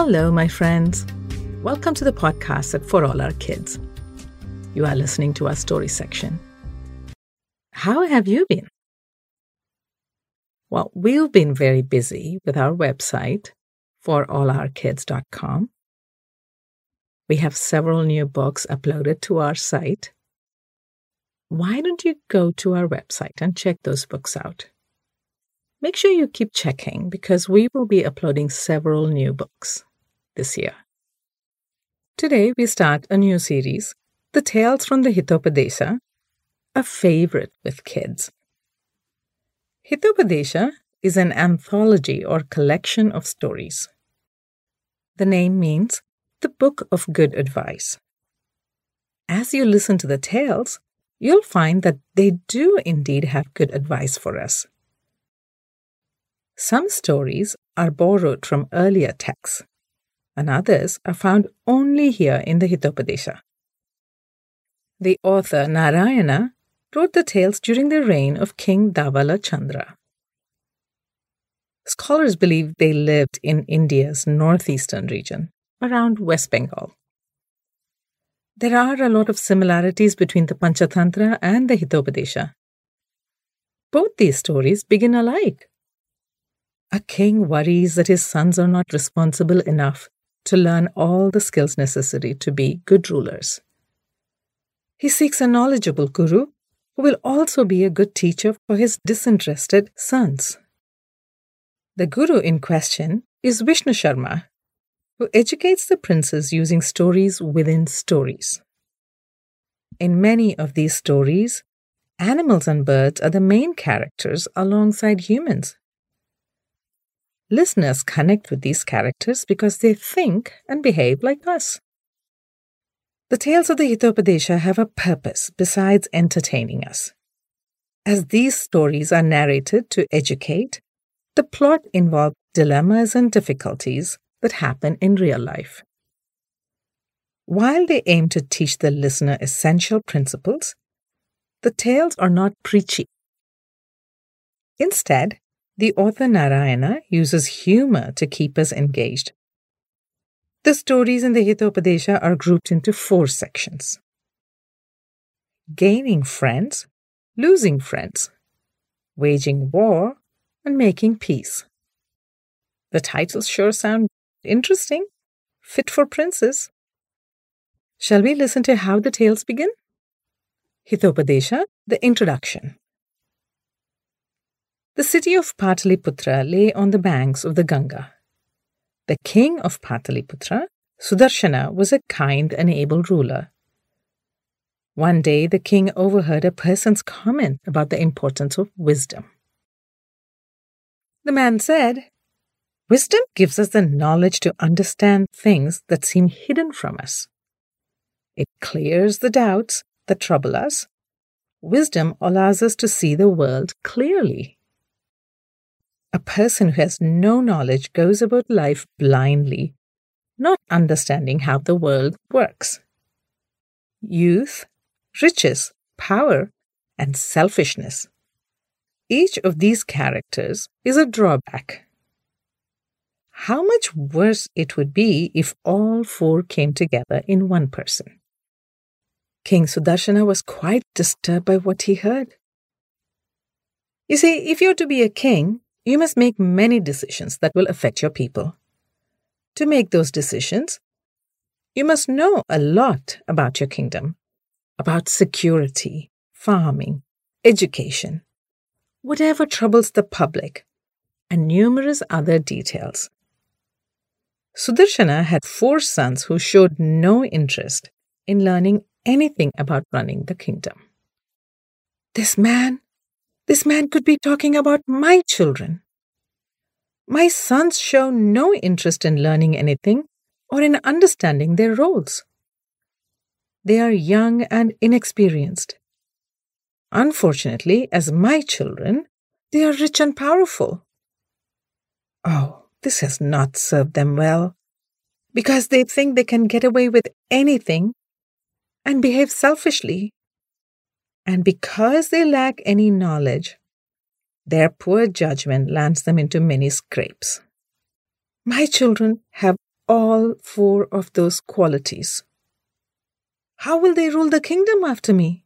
Hello, my friends. Welcome to the podcast at For All Our Kids. You are listening to our story section. How have you been? Well, we've been very busy with our website, forourkids.com. We have several new books uploaded to our site. Why don't you go to our website and check those books out? Make sure you keep checking because we will be uploading several new books this year. Today, we start a new series, The Tales from the Hitopadesha, a favorite with kids. Hitopadesha is an anthology or collection of stories. The name means the book of good advice. As you listen to the tales, you'll find that they do indeed have good advice for us. Some stories are borrowed from earlier texts, and others are found only here in the Hitopadesha. The author Narayana wrote the tales during the reign of King Dhavala Chandra. Scholars believe they lived in India's northeastern region, around West Bengal. There are a lot of similarities between the Panchatantra and the Hitopadesha. Both these stories begin alike. A king worries that his sons are not responsible enough to learn all the skills necessary to be good rulers. He seeks a knowledgeable guru who will also be a good teacher for his disinterested sons. The guru in question is Vishnu Sharma, who educates the princes using stories within stories. In many of these stories, animals and birds are the main characters alongside humans. Listeners connect with these characters because they think and behave like us. The tales of the Hitopadesha have a purpose besides entertaining us. As these stories are narrated to educate, the plot involves dilemmas and difficulties that happen in real life. While they aim to teach the listener essential principles, the tales are not preachy. Instead, the author Narayana uses humor to keep us engaged. The stories in the Hitopadesha are grouped into four sections gaining friends, losing friends, waging war, and making peace. The titles sure sound interesting, fit for princes. Shall we listen to how the tales begin? Hitopadesha, the introduction. The city of Pataliputra lay on the banks of the Ganga. The king of Pataliputra, Sudarshana, was a kind and able ruler. One day, the king overheard a person's comment about the importance of wisdom. The man said, Wisdom gives us the knowledge to understand things that seem hidden from us. It clears the doubts that trouble us. Wisdom allows us to see the world clearly. A person who has no knowledge goes about life blindly, not understanding how the world works. Youth, riches, power, and selfishness. Each of these characters is a drawback. How much worse it would be if all four came together in one person. King Sudarshana was quite disturbed by what he heard. You see, if you're to be a king, you must make many decisions that will affect your people. To make those decisions, you must know a lot about your kingdom, about security, farming, education, whatever troubles the public, and numerous other details. Sudarshana had four sons who showed no interest in learning anything about running the kingdom. This man this man could be talking about my children. My sons show no interest in learning anything or in understanding their roles. They are young and inexperienced. Unfortunately, as my children, they are rich and powerful. Oh, this has not served them well, because they think they can get away with anything and behave selfishly and because they lack any knowledge, their poor judgment lands them into many scrapes. My children have all four of those qualities. How will they rule the kingdom after me?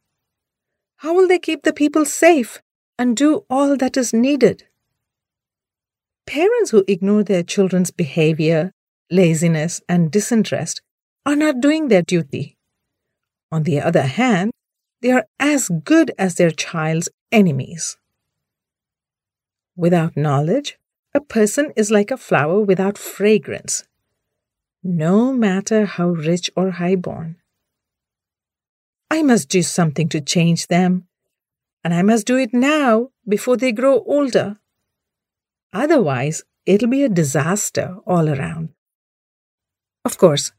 How will they keep the people safe and do all that is needed? Parents who ignore their children's behavior, laziness, and disinterest are not doing their duty. On the other hand, they are as good as their child's enemies. Without knowledge, a person is like a flower without fragrance, no matter how rich or high-born. I must do something to change them, and I must do it now before they grow older. Otherwise, it'll be a disaster all around. Of course,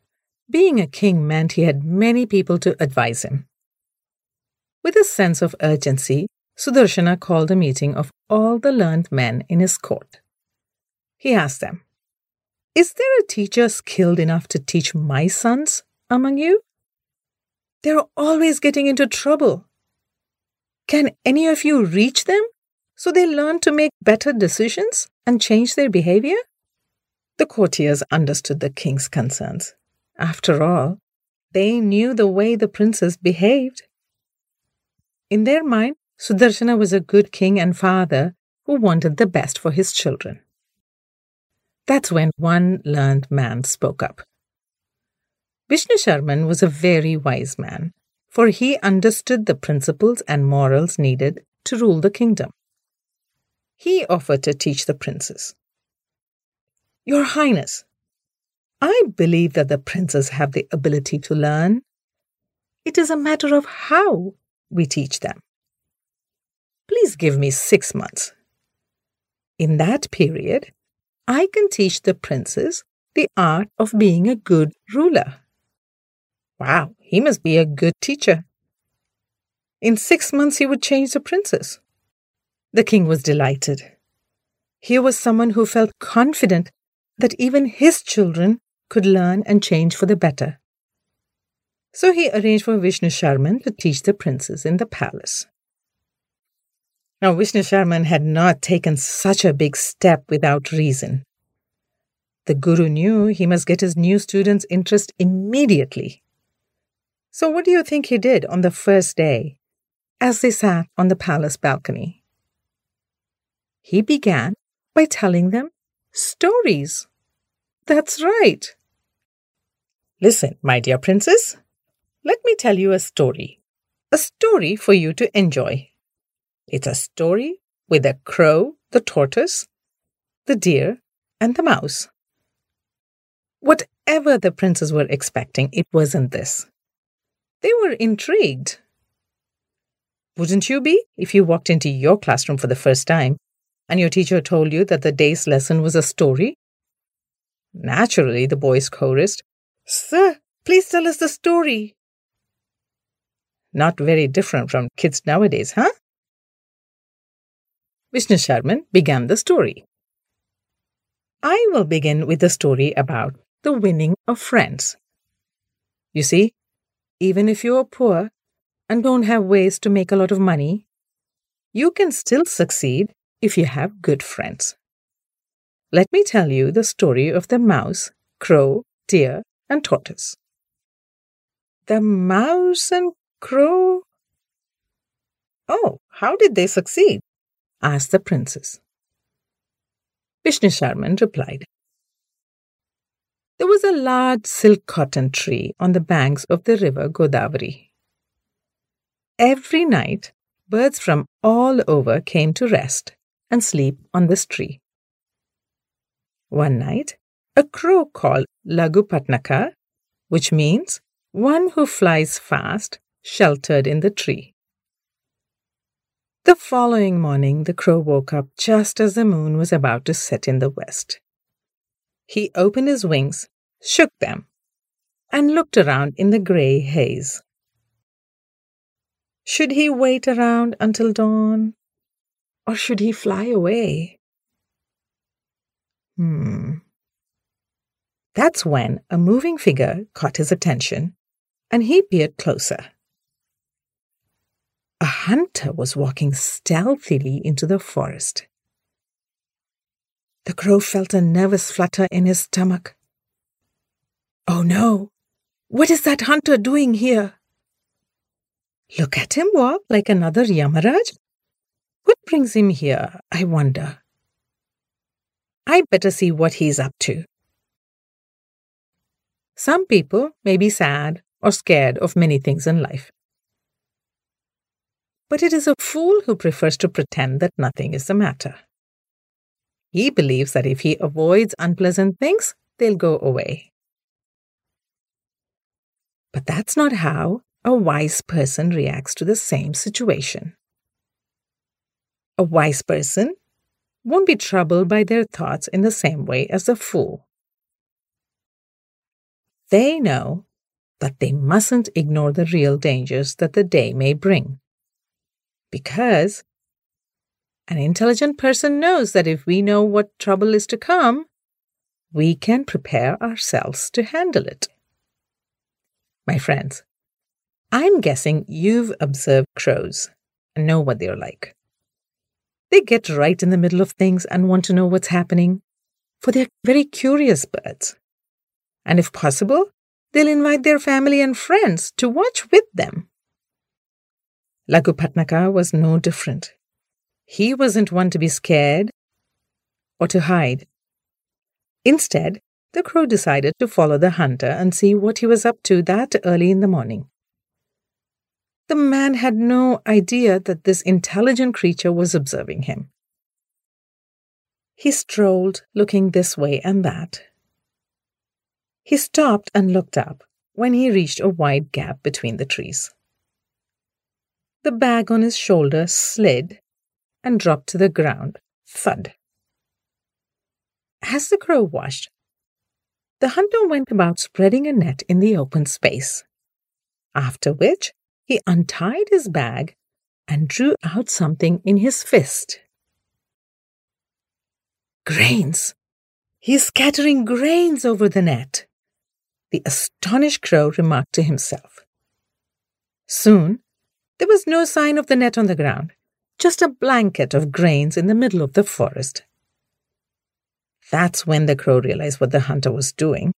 being a king meant he had many people to advise him. With a sense of urgency, Sudarshana called a meeting of all the learned men in his court. He asked them, Is there a teacher skilled enough to teach my sons among you? They're always getting into trouble. Can any of you reach them so they learn to make better decisions and change their behavior? The courtiers understood the king's concerns. After all, they knew the way the princess behaved. In their mind, Sudarshana was a good king and father who wanted the best for his children. That's when one learned man spoke up. Vishnu Sharman was a very wise man, for he understood the principles and morals needed to rule the kingdom. He offered to teach the princes. Your Highness, I believe that the princes have the ability to learn. It is a matter of how we teach them. Please give me six months. In that period, I can teach the princes the art of being a good ruler. Wow, he must be a good teacher. In six months, he would change the princes. The king was delighted. Here was someone who felt confident that even his children could learn and change for the better. So he arranged for Vishnu Sharman to teach the princes in the palace. Now, Vishnu Sharman had not taken such a big step without reason. The guru knew he must get his new students' interest immediately. So, what do you think he did on the first day as they sat on the palace balcony? He began by telling them stories. That's right. Listen, my dear princess, let me tell you a story. A story for you to enjoy. It's a story with a crow, the tortoise, the deer, and the mouse. Whatever the princes were expecting, it wasn't this. They were intrigued. Wouldn't you be if you walked into your classroom for the first time and your teacher told you that the day's lesson was a story? Naturally, the boys chorused, Sir, please tell us the story. Not very different from kids nowadays, huh? Vishnu Sharman began the story. I will begin with the story about the winning of friends. You see, even if you are poor and don't have ways to make a lot of money, you can still succeed if you have good friends. Let me tell you the story of the mouse, crow, deer, and tortoise. The mouse and crow? Oh, how did they succeed? asked the princess. Vishnu Sharman replied. There was a large silk cotton tree on the banks of the river Godavari. Every night, birds from all over came to rest and sleep on this tree. One night, a crow called Lagupatnaka, which means one who flies fast, sheltered in the tree. The following morning, the crow woke up just as the moon was about to set in the west. He opened his wings, shook them, and looked around in the grey haze. Should he wait around until dawn? Or should he fly away? Hmm. That's when a moving figure caught his attention, and he peered closer. A hunter was walking stealthily into the forest. The crow felt a nervous flutter in his stomach. Oh no! What is that hunter doing here? Look at him walk like another Yamaraj. What brings him here, I wonder? I'd better see what he's up to. Some people may be sad or scared of many things in life. But it is a fool who prefers to pretend that nothing is the matter. He believes that if he avoids unpleasant things, they'll go away. But that's not how a wise person reacts to the same situation. A wise person won't be troubled by their thoughts in the same way as a fool. They know that they mustn't ignore the real dangers that the day may bring. Because an intelligent person knows that if we know what trouble is to come, we can prepare ourselves to handle it. My friends, I'm guessing you've observed crows and know what they're like. They get right in the middle of things and want to know what's happening, for they're very curious birds. And if possible, they'll invite their family and friends to watch with them. Laghu Patnaka was no different. He wasn't one to be scared or to hide. Instead, the crow decided to follow the hunter and see what he was up to that early in the morning. The man had no idea that this intelligent creature was observing him. He strolled, looking this way and that. He stopped and looked up when he reached a wide gap between the trees. The bag on his shoulder slid and dropped to the ground, thud. As the crow watched, the hunter went about spreading a net in the open space, after which he untied his bag and drew out something in his fist. Grains! He's scattering grains over the net, the astonished crow remarked to himself. Soon, there was no sign of the net on the ground, just a blanket of grains in the middle of the forest. That's when the crow realized what the hunter was doing.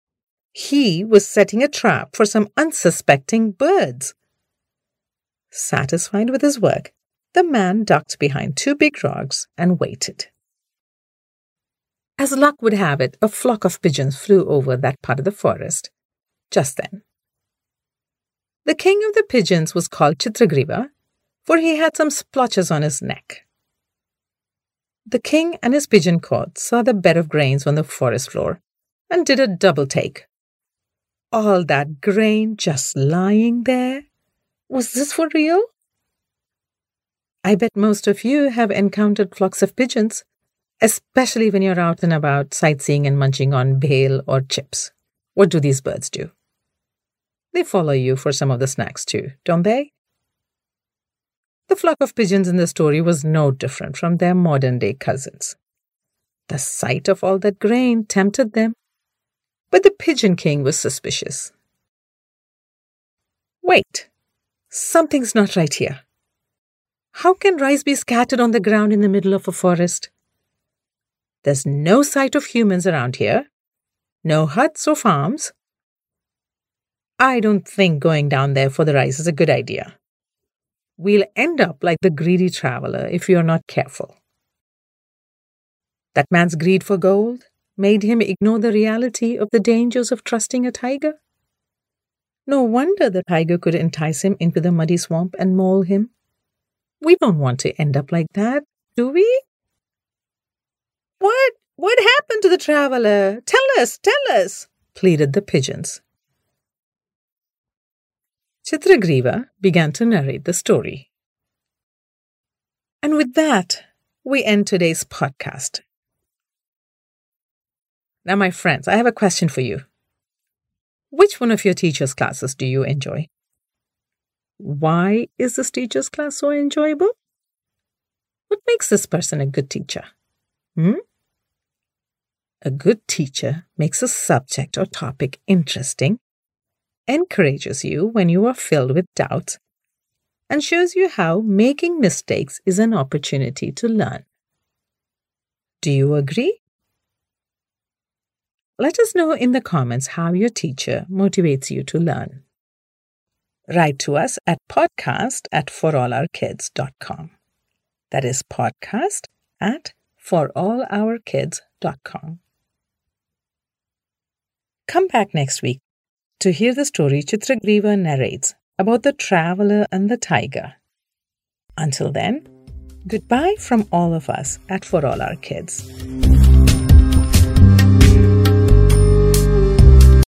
He was setting a trap for some unsuspecting birds. Satisfied with his work, the man ducked behind two big rocks and waited. As luck would have it, a flock of pigeons flew over that part of the forest just then. The king of the pigeons was called Chitragriva, for he had some splotches on his neck. The king and his pigeon court saw the bed of grains on the forest floor and did a double take. All that grain just lying there? Was this for real? I bet most of you have encountered flocks of pigeons, especially when you're out and about sightseeing and munching on bhel or chips. What do these birds do? They follow you for some of the snacks too, don't they? The flock of pigeons in the story was no different from their modern day cousins. The sight of all that grain tempted them, but the pigeon king was suspicious. Wait, something's not right here. How can rice be scattered on the ground in the middle of a forest? There's no sight of humans around here, no huts or farms. I don't think going down there for the rice is a good idea we'll end up like the greedy traveler if you're not careful. That man's greed for gold made him ignore the reality of the dangers of trusting a tiger. No wonder the tiger could entice him into the muddy swamp and maul him. We don't want to end up like that, do we? What? What happened to the traveler? Tell us, tell us, pleaded the pigeons. Chitragriva began to narrate the story. And with that, we end today's podcast. Now, my friends, I have a question for you. Which one of your teacher's classes do you enjoy? Why is this teacher's class so enjoyable? What makes this person a good teacher? Hmm? A good teacher makes a subject or topic interesting encourages you when you are filled with doubt, and shows you how making mistakes is an opportunity to learn. Do you agree? Let us know in the comments how your teacher motivates you to learn. Write to us at podcast at forallourkids.com. That is podcast at forallourkids.com. Come back next week to hear the story Chitragriva narrates about the traveler and the tiger. Until then, goodbye from all of us at For All Our Kids.